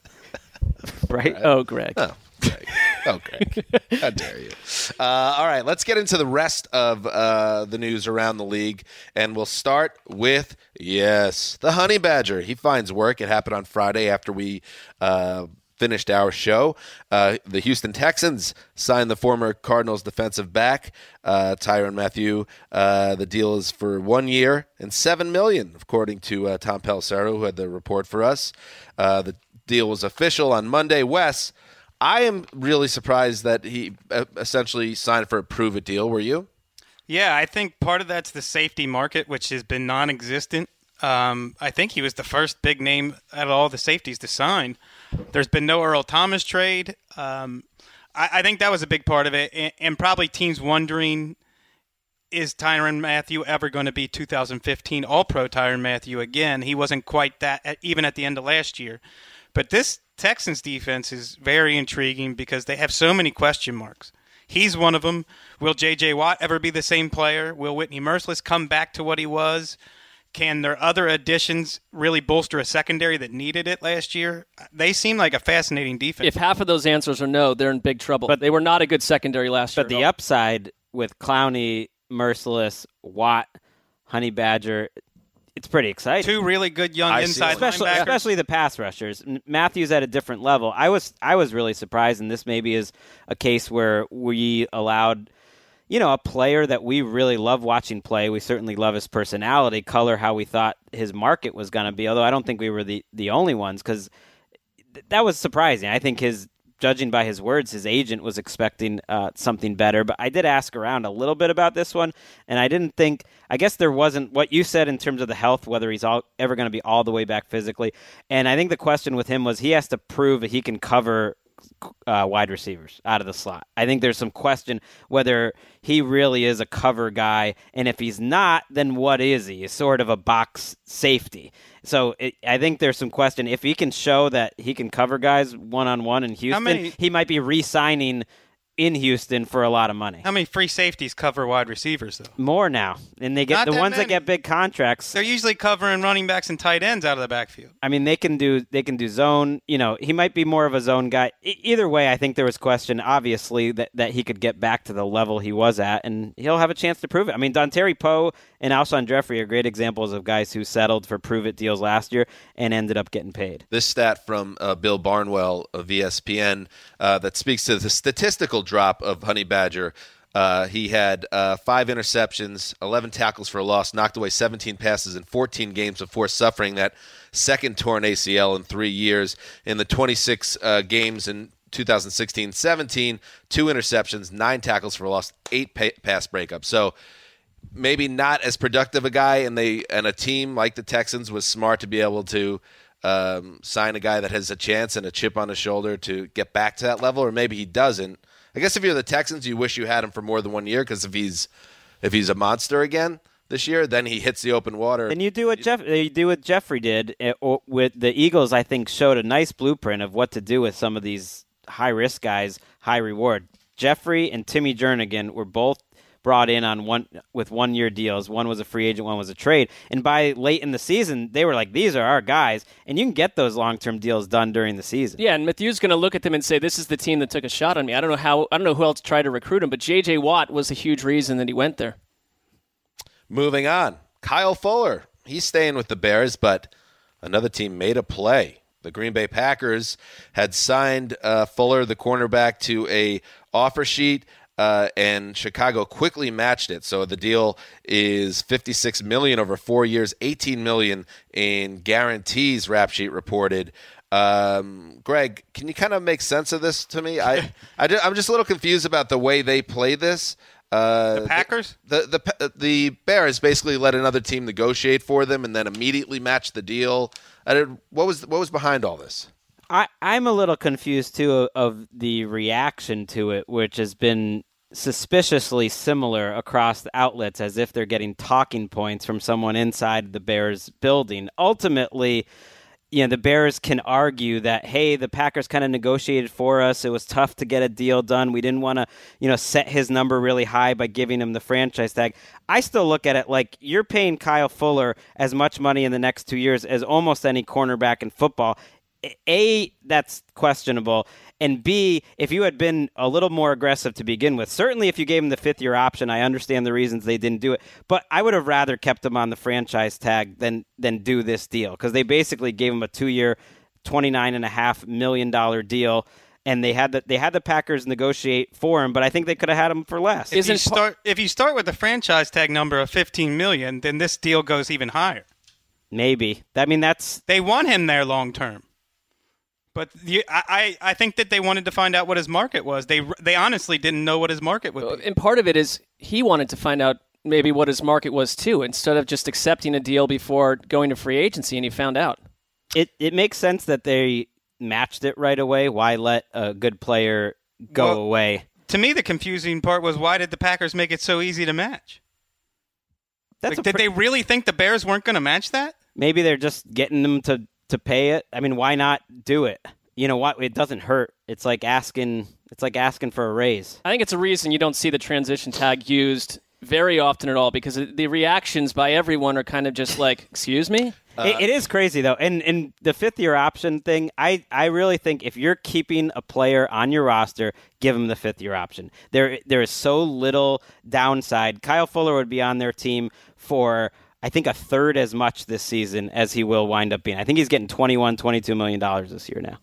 [LAUGHS] right? Oh, Greg. Oh, Greg. Oh, Greg. How dare you? Uh, all right, let's get into the rest of uh, the news around the league. And we'll start with, yes, the Honey Badger. He finds work. It happened on Friday after we uh, finished our show. Uh, the Houston Texans signed the former Cardinals defensive back, uh, Tyrann Mathieu. Uh, the deal is for one year and 7 million, according to uh, Tom Pelissero, who had the report for us. Uh, the deal was official on Monday. Wes, I am really surprised that he uh, essentially signed for a prove it deal. Were you? Yeah, I think part of that's the safety market, which has been non-existent. Um, I think he was the first big name out of all the safeties to sign. There's been no Earl Thomas trade. Um, I, I think that was a big part of it, and, and probably teams wondering is Tyrann Mathieu ever going to be 2015 All Pro Tyrann Mathieu again? He wasn't quite that at, even at the end of last year. But this Texans defense is very intriguing because they have so many question marks. He's one of them. Will J.J. Watt ever be the same player? Will Whitney Mercilus come back to what he was? Can their other additions really bolster a secondary that needed it last year? They seem like a fascinating defense. If half of those answers are no, they're in big trouble. But they were not a good secondary last year. But the upside with Clowney, Mercilus, Watt, Honey Badger, it's pretty exciting. Two really good young I inside especially linebackers. especially the pass rushers. M- Mathieu's at a different level. I was I was really surprised, and this maybe is a case where we allowed. You know, a player that we really love watching play. We certainly love his personality, color how we thought his market was going to be. Although I don't think we were the, the only ones because th- that was surprising. I think his, judging by his words, his agent was expecting uh, something better. But I did ask around a little bit about this one, and I didn't think. I guess there wasn't what you said in terms of the health, whether he's all, ever going to be all the way back physically. And I think the question with him was he has to prove that he can cover uh, wide receivers out of the slot. I think there's some question whether he really is a cover guy, and if he's not, then what is he? He's sort of a box safety. So it, I think there's some question if he can show that he can cover guys one on one in Houston. many- he might be re-signing in Houston for a lot of money. How many free safeties cover wide receivers, though? More now, and they get Not the that ones that get big contracts. They're usually covering running backs and tight ends out of the backfield. I mean, they can do they can do zone. You know, he might be more of a zone guy. E- either way, I think there was question, obviously, that, that he could get back to the level he was at, and he'll have a chance to prove it. I mean, Dontari Poe and Alshon Jeffery are great examples of guys who settled for prove it deals last year and ended up getting paid. This stat from uh, Bill Barnwell of ESPN uh, that speaks to the statistical drop of Honey Badger. Uh, he had uh, five interceptions, 11 tackles for a loss, knocked away 17 passes in 14 games before suffering that second torn ACL in three years. In the 26 uh, games in 2016 17, two interceptions, nine tackles for a loss, eight pa- pass breakups. So maybe not as productive a guy, and they and a team like the Texans was smart to be able to um, sign a guy that has a chance and a chip on his shoulder to get back to that level, or maybe he doesn't. I guess if you're the Texans, you wish you had him for more than one year because if he's if he's a monster again this year, then he hits the open water. And you do what Jeff you do what Jeffery did eh, or with the Eagles. I think showed a nice blueprint of what to do with some of these high risk guys, high reward. Jeffery and Timmy Jernigan were both brought in on one with one year deals. One was a free agent, one was a trade. And by late in the season, they were like, "These are our guys," and you can get those long term deals done during the season. Yeah, and Mathieu's going to look at them and say, "This is the team that took a shot on me." I don't know how. I don't know who else tried to recruit him, but J.J. Watt was a huge reason that he went there. Moving on, Kyle Fuller. He's staying with the Bears, but another team made a play. The Green Bay Packers had signed uh, Fuller, the cornerback, to a offer sheet. Uh, and Chicago quickly matched it. So the deal is 56 million over four years, 18 million in guarantees. Rap sheet reported. Um, Greg, can you kind of make sense of this to me? I, I am just a little confused about the way they play this. Uh, The Packers? the, the the the Bears basically let another team negotiate for them and then immediately match the deal. I did, what was what was behind all this? I, I'm a little confused too of, of the reaction to it, which has been suspiciously similar across the outlets as if they're getting talking points from someone inside the Bears building. Ultimately, you know, the Bears can argue that, hey, the Packers kind of negotiated for us. It was tough to get a deal done. We didn't want to, you know, set his number really high by giving him the franchise tag. I still look at it like you're paying Kyle Fuller as much money in the next two years as almost any cornerback in football. A, that's questionable. And B, if you had been a little more aggressive to begin with, certainly if you gave him the fifth year option, I understand the reasons they didn't do it. But I would have rather kept him on the franchise tag than than do this deal because they basically gave him a two year, twenty nine and a half million dollar deal. And they had the they had the Packers negotiate for him, but I think they could have had him for less. If you start if you start with the franchise tag number of 15 million, then this deal goes even higher. Maybe. I mean, that's They want him there long term. But the, I, I I think that they wanted to find out what his market was. They they honestly didn't know what his market would be. And part of it is he wanted to find out maybe what his market was too, instead of just accepting a deal before going to free agency, and he found out. it it makes sense that they matched it right away. Why let a good player go Well- away? To me, the confusing part was why did the Packers make it so easy to match? That's Like, did pre- they really think the Bears weren't going to match that? Maybe they're just getting them to to pay it. I mean, why not do it? You know what? It doesn't hurt. It's like asking. It's like asking for a raise. I think it's a reason you don't see the transition tag used very often at all because the reactions by everyone are kind of just [LAUGHS] like, "Excuse me." it, it is crazy though, and and the fifth year option thing. I I really think if you're keeping a player on your roster, give him the fifth year option. There there is so little downside. Kyle Fuller would be on their team for. I think a third as much this season as he will wind up being. I think he's getting 21, 22 million dollars this year now.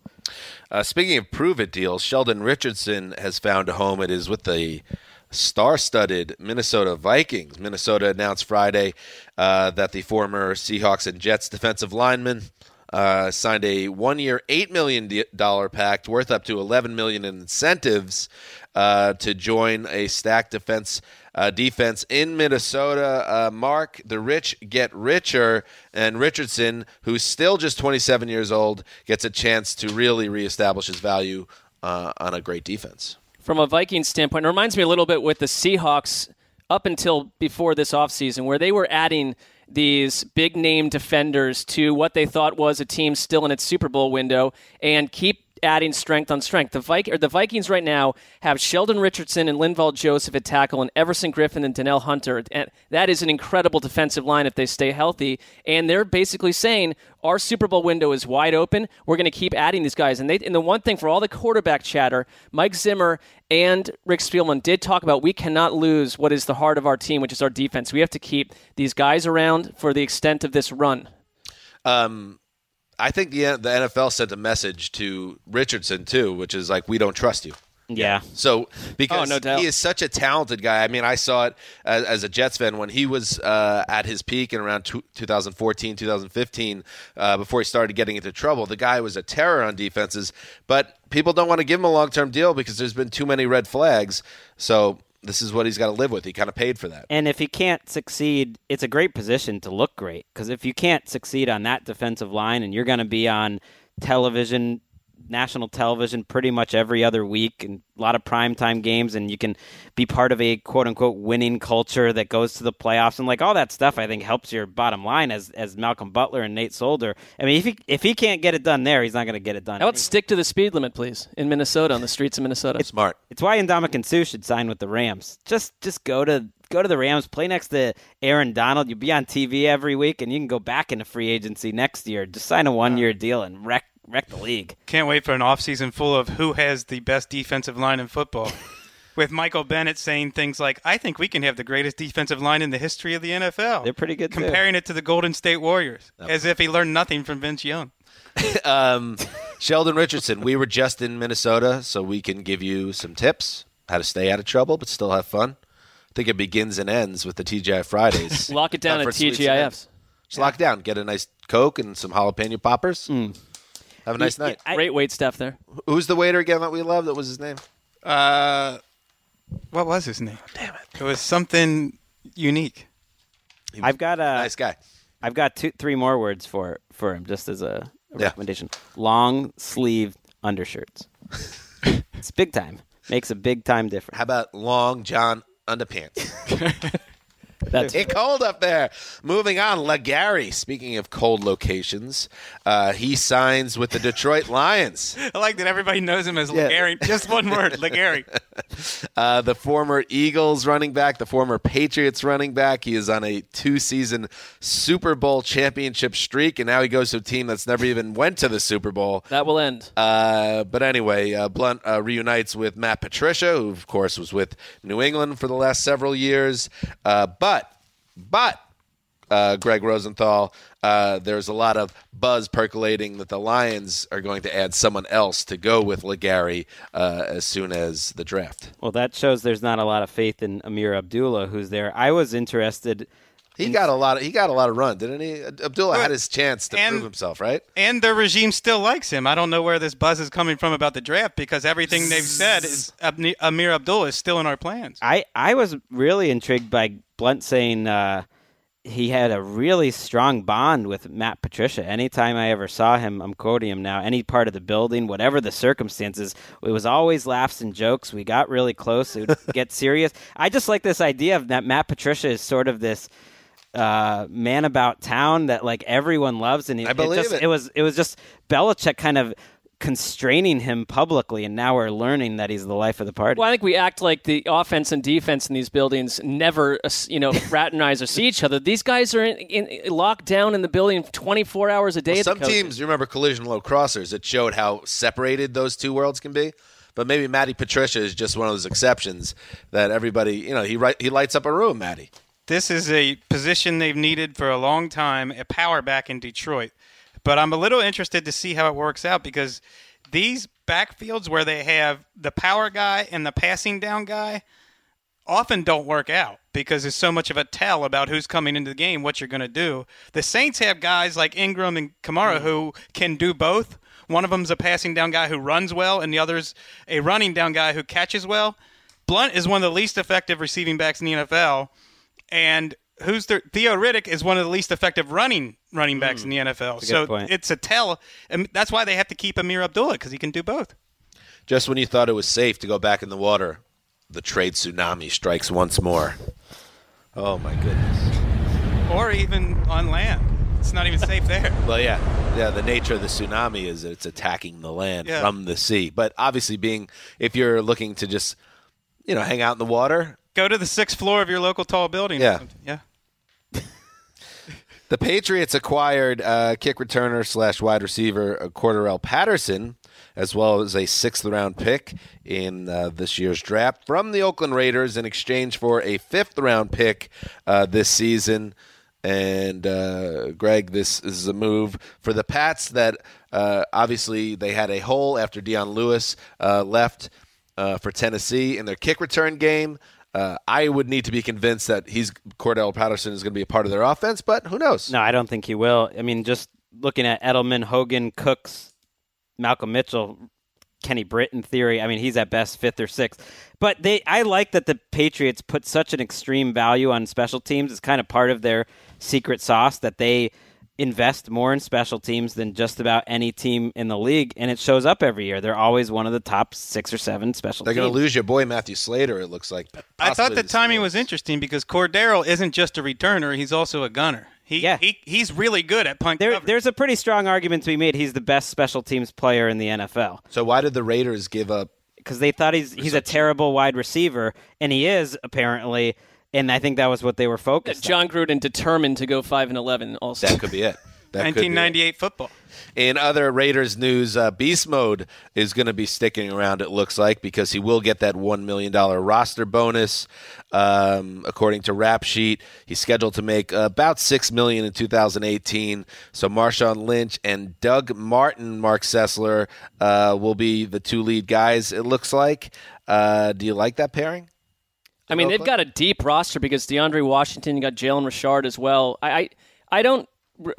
Uh, speaking of prove it deals, Sheldon Richardson has found a home. It is with the star-studded Minnesota Vikings. Minnesota announced Friday uh, that the former Seahawks and Jets defensive lineman uh, signed a one-year, eight million dollar pact worth up to eleven million in incentives uh, to join a stacked defense uh, defense in Minnesota. Uh, Mark, the rich get richer, and Richardson, who's still just 27 years old, gets a chance to really reestablish his value uh, on a great defense. From a Vikings standpoint, it reminds me a little bit with the Seahawks up until before this offseason, where they were adding these big name defenders to what they thought was a team still in its Super Bowl window and keep adding strength on strength. The, Vic- the Vikings right now have Sheldon Richardson and Linval Joseph at tackle and Everson Griffen and Danielle Hunter. And that is an incredible defensive line if they stay healthy. And they're basically saying our Super Bowl window is wide open. We're going to keep adding these guys. And, they, and the one thing for all the quarterback chatter, Mike Zimmer and Rick Spielman did talk about we cannot lose what is the heart of our team, which is our defense. We have to keep these guys around for the extent of this run. Um, I think the the NFL sent a message to Richardson too, which is like we don't trust you. Yeah. So because Oh, no doubt. he is such a talented guy. I mean, I saw it as, as a Jets fan when he was uh, at his peak in around two, 2014, 2015, uh, before he started getting into trouble. The guy was a terror on defenses, but people don't want to give him a long term deal because there's been too many red flags. So this is what he's got to live with. He kind of paid for that. And if he can't succeed, it's a great position to look great. Because if you can't succeed on that defensive line and you're going to be on television, national television, pretty much every other week and a lot of primetime games, and you can be part of a quote unquote winning culture that goes to the playoffs and like all that stuff, I think helps your bottom line as, as Malcolm Butler and Nate Solder. I mean, if he, if he can't get it done there, he's not going to get it done. How about stick to the speed limit, please, in Minnesota on the streets of Minnesota? It's Smart. It's why Ndamukong Suh should sign with the Rams. Just just go to go to the Rams, play next to Aaron Donald. You'll be on TV every week, and you can go back into free agency next year. Just sign a one year deal and wreck wreck the league. Can't wait for an offseason full of who has the best defensive line in football. [LAUGHS] With Michael Bennett saying things like, I think we can have the greatest defensive line in the history of the NFL. They're pretty good, too. Comparing it to the Golden State Warriors, as if he learned nothing from Vince Young. [LAUGHS] um, Sheldon Richardson, we were just in Minnesota, so we can give you some tips how to stay out of trouble but still have fun. I think it begins and ends with the TGI Fridays. [LAUGHS] Lock it down at for sweets TGIFs. ends. Just lock it down. Get a nice Coke and some jalapeno poppers. Have a nice night. Great weight stuff there. Who's the waiter again that we love? That was his name. Uh, what was his name? Damn it! It was something unique. I've got a Nice guy. I've got two three more words for for him just as a, a Yeah. recommendation. Long sleeve undershirts. [LAUGHS] it's big time. Makes a big time difference. How about Long John Underpants? [LAUGHS] [LAUGHS] That's It's cold up there. Moving on, LeGary. Speaking of cold locations, uh, he signs with the Detroit [LAUGHS] Lions. I like that everybody knows him as Yeah. LeGary. [LAUGHS] Just one word, LeGary. Uh, the former Eagles running back, the former Patriots running back. He is on a two-season Super Bowl championship streak, and now he goes to a team that's never even went to the Super Bowl. that will end. Uh, but anyway, uh, Blount uh, reunites with Matt Patricia, who of course was with New England for the last several years. Uh, but, but, uh, Gregg Rosenthal, uh, there's a lot of buzz percolating that the Lions are going to add someone else to go with LeGary uh, as soon as the draft. Well, that shows there's not a lot of faith in Ameer Abdullah, who's there. I was interested. He got a lot. Of, he got a lot of run, didn't he? Abdullah had his chance to And- prove himself, right? And the regime still likes him. I don't know where this buzz is coming from about the draft because everything they've said is Ameer Abdullah is still in our plans. I I was really intrigued by Blount saying uh, he had a really strong bond with Matt Patricia. Anytime I ever saw him, I'm quoting him now, any part of the building, whatever the circumstances, it was always laughs and jokes. We got really close. It would get [LAUGHS] serious. I just like this idea of that Matt Patricia is sort of this uh, man about town that like everyone loves, and I believe just, it. It was it was just Belichick kind of constraining him publicly, and now we're learning that he's the life of the party. Well, I think we act like the offense and defense in these buildings never, uh, you know, [LAUGHS] fraternize or see each other. These guys are in, in, locked down in the building 24 hours a day. Well, some teams, you remember collision low crossers, it showed how separated those two worlds can be. But maybe Matty Patricia is just one of those exceptions that everybody, you know, he right, he lights up a room, Matty. This is a position they've needed for a long time, a power back in Detroit. But I'm a little interested to see how it works out because these backfields where they have the power guy and the passing down guy often don't work out because there's so much of a tell about who's coming into the game, what you're going to do. The Saints have guys like Ingram and Kamara mm-hmm. who can do both. One of them's a passing down guy who runs well, and the other's a running down guy who catches well. Blount is one of the least effective receiving backs in the NFL, and who's the Theo Riddick is one of the least effective running running backs hmm. in the NFL. So it's a tell, and that's why they have to keep Ameer Abdullah because he can do both. Just when you thought it was safe to go back in the water, the trade tsunami strikes once more. Oh my goodness. Or even on land, it's not even safe there. [LAUGHS] Well, yeah, yeah. The nature of the tsunami is that it's attacking the land Yeah. from the sea. But obviously, being if you're looking to just, you know, hang out in the water, Go to the sixth floor of your local tall building. Yeah. yeah. The Patriots acquired uh, kick returner slash wide receiver uh, Cordarrelle Patterson, as well as a sixth round pick in uh, this year's draft from the Oakland Raiders in exchange for a fifth round pick uh, this season. And uh, Greg, this is a move for the Pats that uh, obviously they had a hole after Dion Lewis left. for Tennessee in their kick return game. Uh, I would need to be convinced that he's Cordarrelle Patterson is going to be a part of their offense, but who knows? No, I don't think he will. I mean, just looking at Edelman, Hogan, Cooks, Malcolm Mitchell, Kenny Britt in theory. I mean, he's at best fifth or sixth. But they, I like that the Patriots put such an extreme value on special teams. It's kind of part of their secret sauce that they invest more in special teams than just about any team in the league, and it shows up every year. They're always one of the top six or seven special They're teams. going to lose your boy Matthew Slater. It looks like. I thought the Possibly timing Steelers. was interesting because Cordarrelle isn't just a returner; he's also a gunner. He, Yeah. he he's really good at punt There, there's a pretty strong argument to be made. He's the best special teams player in the NFL. So why did the Raiders give up? because they thought he's he's a terrible wide receiver, and he is apparently. And I think that was what they were focused. on. Jon Gruden determined to go five and eleven. Also, That could be it. That could be it. 1998 football. In other Raiders news, uh, Beast Mode is going to be sticking around. It looks like because he will get that one million dollar roster bonus. Um, according to Rap Sheet, he's scheduled to make about six million in 2018. So Marshawn Lynch and Doug Martin, Marc Sessler, uh, will be the two lead guys. It looks like. Uh, do you like that pairing? I mean, they've got a deep roster because DeAndre Washington, you got Jalen Richard as well. I, I, I don't.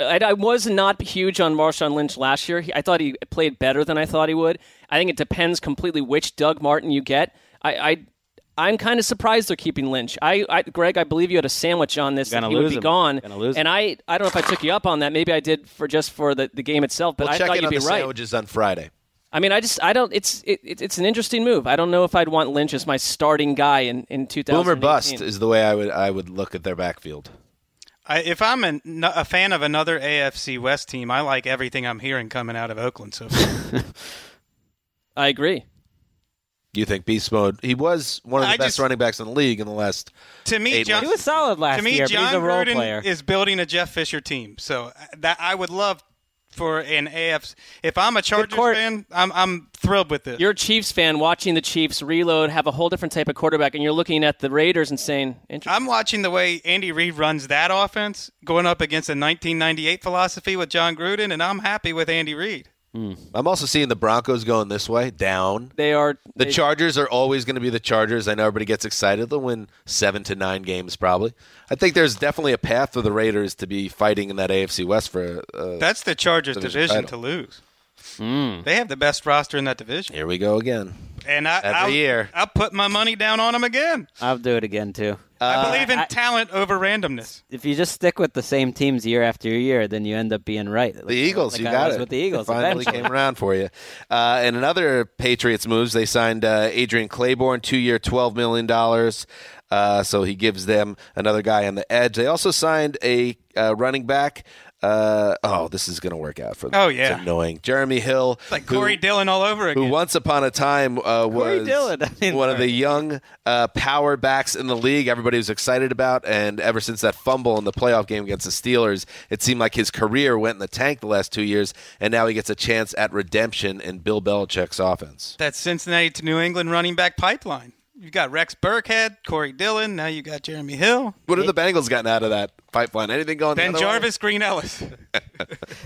I, I was not huge on Marshawn Lynch last year. He- I thought he played better than I thought he would. I think it depends completely which Doug Martin you get. I, I I'm kind of surprised they're keeping Lynch. I, I, Greg, I believe you had a sandwich on this. Gonna that he would be him. gone. Gonna lose and him. I, I don't know if I took you up on that. Maybe I did for just for the, the game itself. But We'll I check thought in you'd on be the right. sandwiches on Friday. I mean, I just I don't. It's it, it- it's an interesting move. I don't know if I'd want Lynch as my starting guy in in 2018. Boomer bust is the way I would I would look at their backfield. I, if I'm an, a fan of another AFC West team, I like everything I'm hearing coming out of Oakland so far. [LAUGHS] I agree. You think Beast Mode? He was one of the I best just- running backs in the league in the last. to me, Eight John, he was solid last to me, year, John but he's a role Gruden player. is building a Jeff Fisher team. So that I would love for an AFC. If I'm a Chargers fan, I'm I'm thrilled with this. You're a Chiefs fan watching the Chiefs reload, have a whole different type of quarterback, and you're looking at the Raiders and saying, "Interesting." I'm watching the way Andy Reid runs that offense, going up against a 1998 philosophy with Jon Gruden, and I'm happy with Andy Reid. I'm also seeing the Broncos going this way, down. They are The they- Chargers are always going to be the Chargers. I know everybody gets excited. They'll win seven to nine games, probably. I think there's definitely a path for the Raiders to be fighting in that AFC West for. Uh, That's the Chargers Division division, to lose. They have the best roster in that division, here we go again. And I, Every I'll, year. I'll put my money down on them again. I'll do it again too. I believe in I- talent over randomness. If you just stick with the same teams year after year, then you end up being right. Like- The Eagles, like you I got was it. with the Eagles. finally eventually. came around for you. Uh, and another Patriots moves, they signed uh, Adrian Clayborn, two-year, twelve million dollars. Uh, so he gives them another guy on the edge. They also signed a uh, running back. Uh, oh, this is going to work out for them. Oh, It's yeah. annoying. Jeremy Hill, It's like who- Corey Dillon all over who again. once upon a time uh, Corey was Dillon, I mean, one of the young uh, power backs in the league. Everybody was excited about, and ever since that fumble in the playoff game against the Steelers, it seemed like his career went in the tank the last two years, and now he gets a chance at redemption in Bill Belichick's offense. That Cincinnati to New England running back pipeline. You got Rex Burkhead, Corey Dillon. Now you got Jeremy Hill, What have the Bengals gotten out of that pipeline? Anything going? the Ben other way? Jarvis, Green Ellis.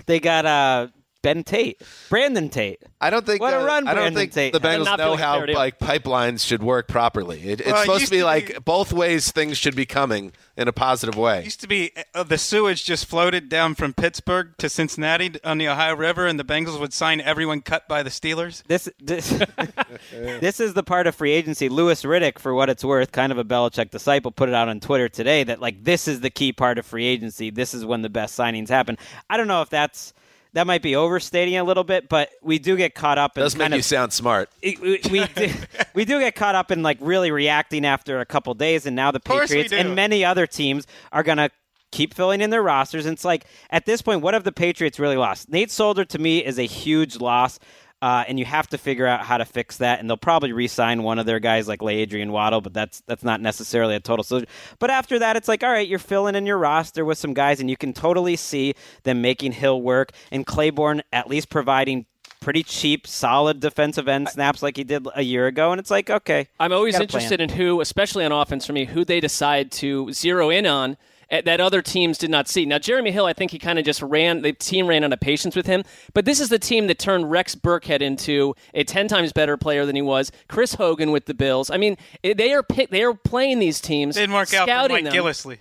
They got uh, Ben Tate, Brandon Tate. I don't think. What a uh, run I don't Brandon think Tate the had. Bengals Not know how clarity. like pipelines should work properly. It, it's Well, it supposed to be to like be- both ways things should be coming in a positive way. Used to be uh, the sewage just floated down from Pittsburgh to Cincinnati on the Ohio River, and the Bengals would sign everyone cut by the Steelers. This this, [LAUGHS] this is the part of free agency. Louis Riddick, for what it's worth, kind of a Belichick disciple, put it out on Twitter today that like this is the key part of free agency. This is when the best signings happen. I don't know if that's that might be overstating a little bit, but we do get caught up in Does make you sound smart. [LAUGHS] it- we we do, [LAUGHS] we do get caught up in like really reacting after a couple days, and now the Patriots and many other teams are gonna keep filling in their rosters. And it's like at this point, what have the Patriots really lost? Nate Solder to me is a huge loss. Uh, and you have to figure out how to fix that, and they'll probably re-sign one of their guys like LaAdrian Waddle, but that's that's not necessarily a total solution. But after that, it's like, all right, you're filling in your roster with some guys, and you can totally see them making Hill work, and Clayborn at least providing pretty cheap, solid defensive end snaps like he did a year ago, and it's like, okay, I'm always interested in who, especially on offense for me, who they decide to zero in on that other teams did not see. Now, Jeremy Hill, I think he kind of just ran, the team ran out of patience with him. But this is the team that turned Rex Burkhead into a 10 times better player than he was. Chris Hogan with the Bills. I mean, eh, they are pick, they are playing these teams. Didn't work out for scouting Mike them. Gillislee.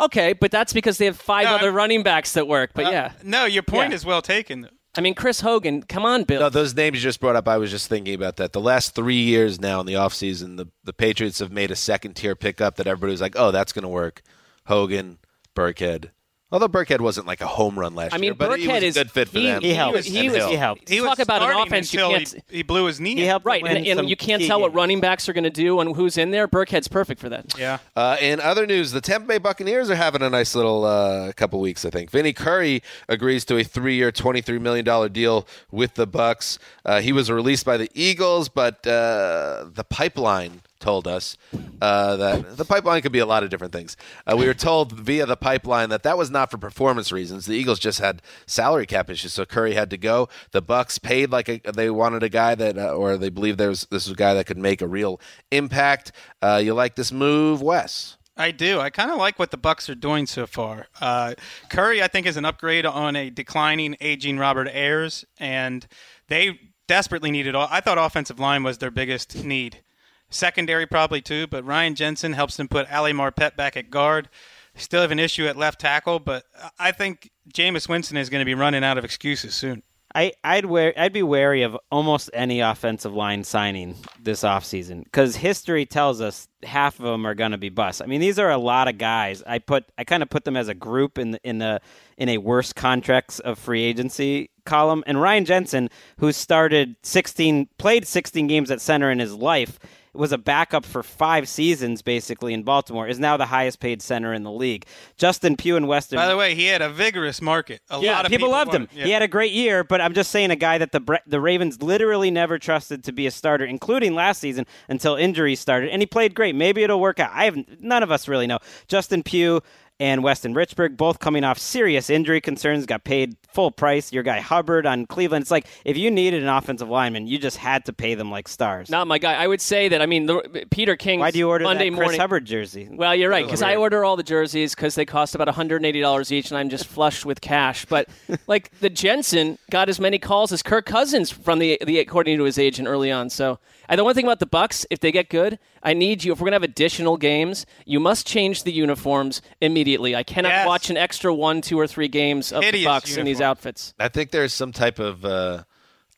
Okay, but that's because they have five No, other I'm- running backs that work. But Uh, yeah. No, your point Yeah. is well taken. I mean, Chris Hogan, come on, Bill. No, those names you just brought up, I was just thinking about that. The last three years now in the offseason, the, the Patriots have made a second tier pickup that everybody was like, oh, that's going to work. Hogan, Burkhead. Although Burkhead wasn't like a home run last I mean, year, but he Burkhead was a good fit for he, them. He helped. was, he was, Hill. He helped. He Talk was about an offense you can't- he, he blew his knee. He helped Right, and, and you can't tell what running backs are going to do and who's in there. Burkhead's perfect for that. Yeah. Uh, in other news, the Tampa Bay Buccaneers are having a nice little uh, couple weeks. I think Vinny Curry agrees to a three-year, twenty-three million dollar deal with the Bucks. Uh, he was released by the Eagles, but uh, the pipeline told us uh, that the pipeline could be a lot of different things. Uh, we were told via the pipeline that that was not for performance reasons. The Eagles just had salary cap issues, so Curry had to go. The Bucks paid like a, they wanted a guy that, uh, or they believed there was this was a guy that could make a real impact. Uh, you like this move, Wes? I do. I kind of like what the Bucks are doing so far. Uh, Curry, I think, is an upgrade on a declining, aging Robert Ayers, and they desperately needed. All, I thought offensive line was their biggest need. Secondary probably too, but Ryan Jensen helps them put Ali Marpet back at guard. Still have an issue at left tackle, but I think Jameis Winston is going to be running out of excuses soon. I, I'd wear, I'd be wary of almost any offensive line signing this offseason because history tells us half of them are going to be busts. I mean, these are a lot of guys. I put I kind of put them as a group in in the in a worst contracts of free agency column. And Ryan Jensen, who started 16, played 16 games at center in his life, was a backup for five seasons basically in Baltimore, is now the highest paid center in the league. Justin Pugh and Weston. By the way, he had a vigorous market. A yeah, lot of people, people loved him. yeah. He had a great year, but I'm just saying a guy that the the Ravens literally never trusted to be a starter, including last season until injuries started, and he played great. Maybe it'll work out. I have none of us really know. Justin Pugh and Weston Richburg both coming off serious injury concerns, got paid full price. Your guy Hubbard on Cleveland. It's like if you needed an offensive lineman, you just had to pay them like stars. Not my guy. I would say that. I mean, the, Peter King. Why do you order Monday that Chris morning? Hubbard jersey? Well, you're right oh, because I order all the jerseys because they cost about 180 dollars each, and I'm just flush with cash. But [LAUGHS] like the Jensen got as many calls as Kirk Cousins from the the according to his agent early on. So, and the one thing about the Bucks, if they get good, I need you. If we're gonna have additional games, you must change the uniforms immediately. I cannot Yes. watch an extra one, two, or three games of Hideous the Bucks in these outfits. I think there's some type of uh,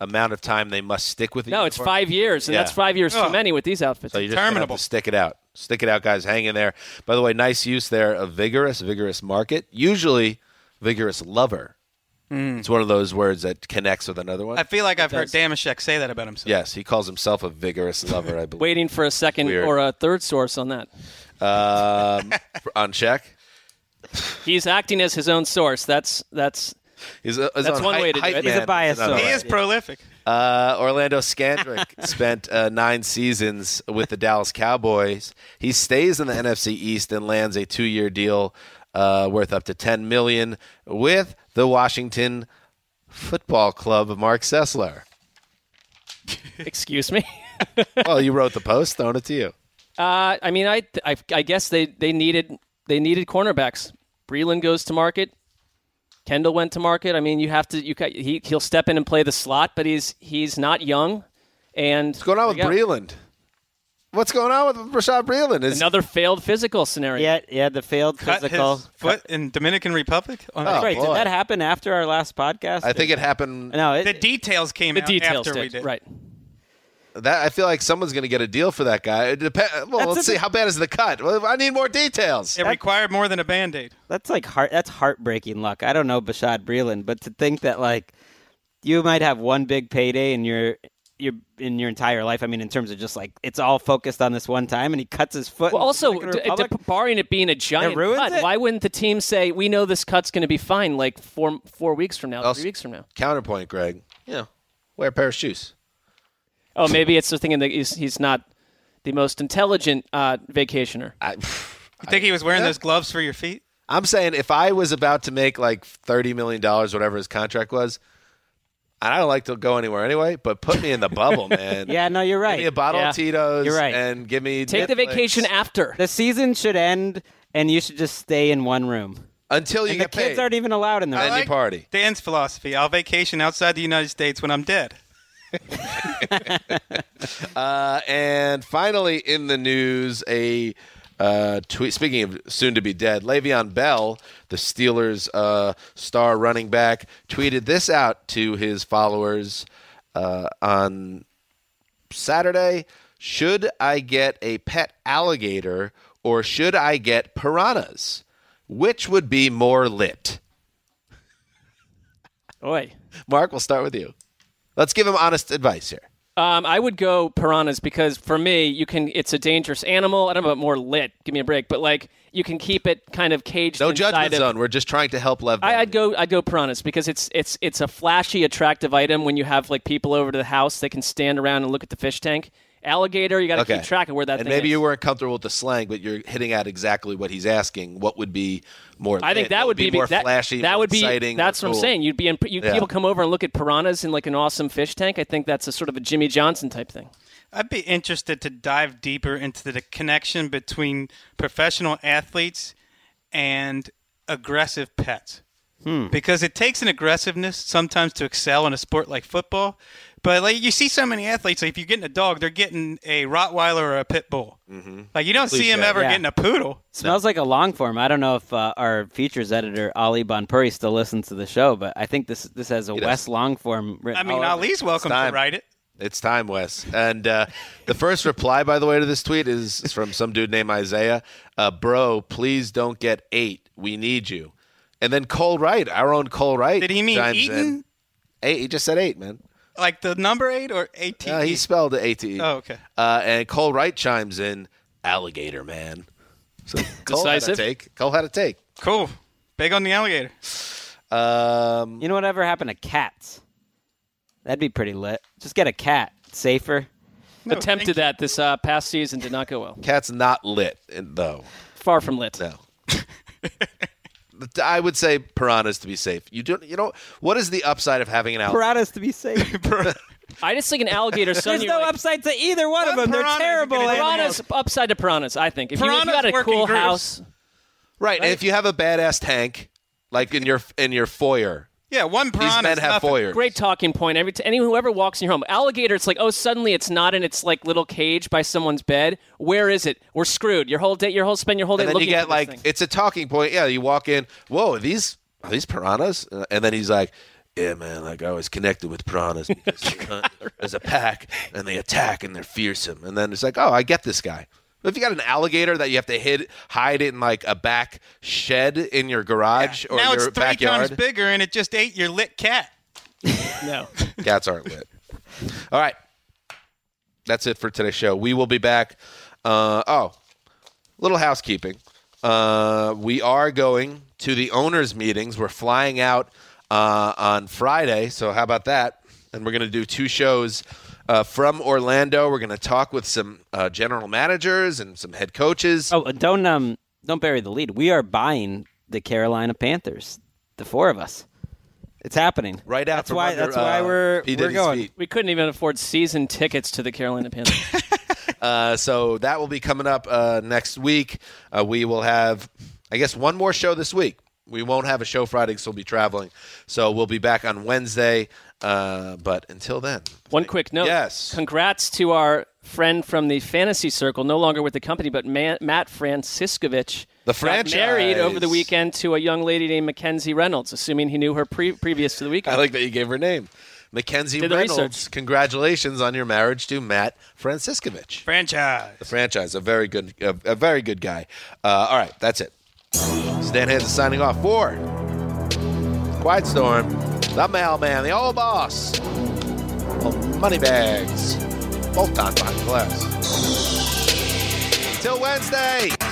amount of time they must stick with. The No, it's five years, and Yeah. that's five years too Oh. many with these outfits. So you just gonna have to stick it out. Stick it out, guys. Hang in there. By the way, nice use there of vigorous, vigorous market. Usually, vigorous lover. It's one of those words that connects with another one. I feel like I've heard does. Damashek say that about himself. yes, he calls himself a vigorous lover. I believe. Waiting for a second Weird. or a third source on that. Um, [LAUGHS] on check. He's acting as his own source. That's that's He's, he's That's on one Hype- way to do Hype it. He's a Man. biased another source. He way. is prolific. Uh, Orlando Scandrick [LAUGHS] spent uh, nine seasons with the Dallas Cowboys. He stays in the NFC East and lands a two-year deal uh, worth up to ten million with the Washington Football Club. Marc Sessler. [LAUGHS] excuse me. [LAUGHS] Well, you wrote the post. Throwing it to you. Uh, I mean, I, I I guess they, they needed they needed cornerbacks. Breeland goes to market. Kendall went to market. I mean, you have to you ca- he he'll step in and play the slot, but he's he's not young. And What's going on with there. Breeland? What's going on with Bashaud Breeland? Is Another failed physical scenario. Yeah, yeah, the failed Cut physical. his foot in Dominican Republic. Oh, Oh, Wait, boy. did that happen after our last podcast? I think it happened. No, it, the details came The out details after we did. did. Right. That I feel like someone's going to get a deal for that guy. It depend, well, That's let's a- see how bad is the cut. Well, I need more details. It required more than a band aid. That's like heart. That's heartbreaking luck. I don't know Bashaud Breeland, but to think that like you might have one big payday in your your in your entire life. I mean, in terms of just like it's all focused on this one time, and he cuts his foot. Well, also, d- d- barring it being a giant ruins cut, it? why wouldn't the team say, "We know this cut's going to be fine"? Like four four weeks from now, Also- three weeks from now. Counterpoint, Greg. You know, wear a pair of shoes. Oh, maybe it's the thinking that he's he's not the most intelligent uh, vacationer. I, [SIGHS] You think he was wearing those gloves for your feet? I'm saying if I was about to make like thirty million dollars, whatever his contract was, and I don't like to go anywhere anyway, but put me in the bubble, [LAUGHS] man. yeah, no, you're right. Give me a bottle Yeah. of Tito's. You're right. And give me Take the vacation after. the season should end and you should just stay in one room. Until you and the get kids paid. aren't even allowed in the Any like- party. Dan's philosophy: I'll vacation outside the United States when I'm dead. [LAUGHS] Uh, and finally, in the news, a uh, tweet. Speaking of soon to be dead, Le'Veon Bell, the Steelers' uh, star running back, tweeted this out to his followers uh, on Saturday. Should I get a pet alligator or should I get piranhas? Which would be more lit? Oi. Mark, we'll start with you. Let's give him honest advice here. Um, I would go piranhas because for me, you can. It's a dangerous animal. I don't know about more lit. Give me a break, but like you can keep it kind of caged. No judgment of, zone. We're just trying to help Lev. I, I'd go. I'd go piranhas because it's it's it's a flashy, attractive item. When you have like people over to the house, they can stand around and look at the fish tank. Alligator, you got to Okay. keep track of where that. and thing maybe is. you weren't comfortable with the slang, but you're hitting at exactly what he's asking. What would be more? I think lit? that would be, more that, flashy. That more would be. exciting, That's more what I'm saying. You'd be in. You, Yeah. People come over and look at piranhas in like an awesome fish tank. I think that's a sort of a Jimmy Johnson type thing. I'd be interested to dive deeper into the connection between professional athletes and aggressive pets. Hmm. Because it takes an aggressiveness sometimes to excel in a sport like football. But like you see so many athletes, like if you're getting a dog, they're getting a Rottweiler or a pit bull. Mm-hmm. Like you don't see him Cliche. ever Yeah. getting a poodle. Smells like a long form. I don't know if uh, our features editor Ali Bhanpuri still listens to the show, but I think this this has a does. West long form. Written I mean, all over it. Ali's welcome to write it. It's time, Wes. And uh, the first reply, by the way, to this tweet is is from some dude named Isaiah. Uh, Bro, please don't get eight. We need you. And then Cole Wright, our own Cole Wright. Did he mean chimes Eaton? Eight. He just said eight, man. Like the number eight or eight? Uh, he spelled it A T E. Oh, okay. Uh, and Cole Wright chimes in, alligator man. So [LAUGHS] Cole had a Decisive. take. Cole had a take. Cool. Big on the alligator. Um, You know whatever happened to cats? That'd be pretty lit. Just get a cat. Safer. No, Attempted that this uh, past season did not go well. cat's not lit, though. Far from lit. No. [LAUGHS] I would say piranhas to be safe. You don't. You know what is the upside of having an alligator? Piranhas to be safe. [LAUGHS] I just think an alligator. son, There's no like- upside to either one of them. They're terrible. gonna animals. Piranhas upside to piranhas. I think if you, if you got a cool groups. house, Right. And if you have a badass tank, like in your in your foyer, Yeah, one these piranha. men have foyers. great talking point. Every t- anyone whoever walks in your home, alligator. It's like oh, suddenly it's not in its like little cage by someone's bed. Where is it? We're screwed. Your whole day, your whole spend your whole day And then looking you for get like thing. it's a talking point. Yeah, you walk in. Whoa, are these are these piranhas? Uh, And then he's like, Yeah, man. Like I was connected with piranhas because they [LAUGHS] hunt as a pack and they attack and they're fearsome. And then it's like, oh, I get this guy. But if you got an alligator that you have to hid, hide in like a back shed in your garage or now your it's three backyard, times bigger, and it just ate your lit cat. [LAUGHS] no. [LAUGHS] Cats aren't lit. All right. That's it for today's show. We will be back. Uh, oh, little housekeeping. Uh, we are going to the owners' meetings. We're flying out uh, on Friday. So, how about that? And we're going to do two shows uh, from Orlando. We're going to talk with some uh, general managers and some head coaches. Oh, don't um, don't bury the lead. We are buying the Carolina Panthers. The four of us. It's happening. Right out That's why. under, that's why uh, we're P. we're Diddy's going. feet. We couldn't even afford season tickets to the Carolina Panthers. [LAUGHS] [LAUGHS] Uh, so that will be coming up uh, next week. Uh, we will have, I guess, one more show this week. We won't have a show Friday because we'll be traveling. So we'll be back on Wednesday. Uh, but until then, One quick note. Yes. Congrats to our friend from the fantasy circle, no longer with the company, but Ma- Matt Franciscovich. The franchise. got franchise. married over the weekend to a young lady named Mackenzie Reynolds, assuming he knew her pre- previous to the weekend. I like that you gave her name. Mackenzie Did Reynolds, research. congratulations on your marriage to Matt Franciscovich. Franchise. The franchise, a very good, a, a very good guy. Uh, all right, that's it. Dan Hanzus signing off for Quiet Storm, the mailman, the old boss, old money bags, both the glass. Till Wednesday.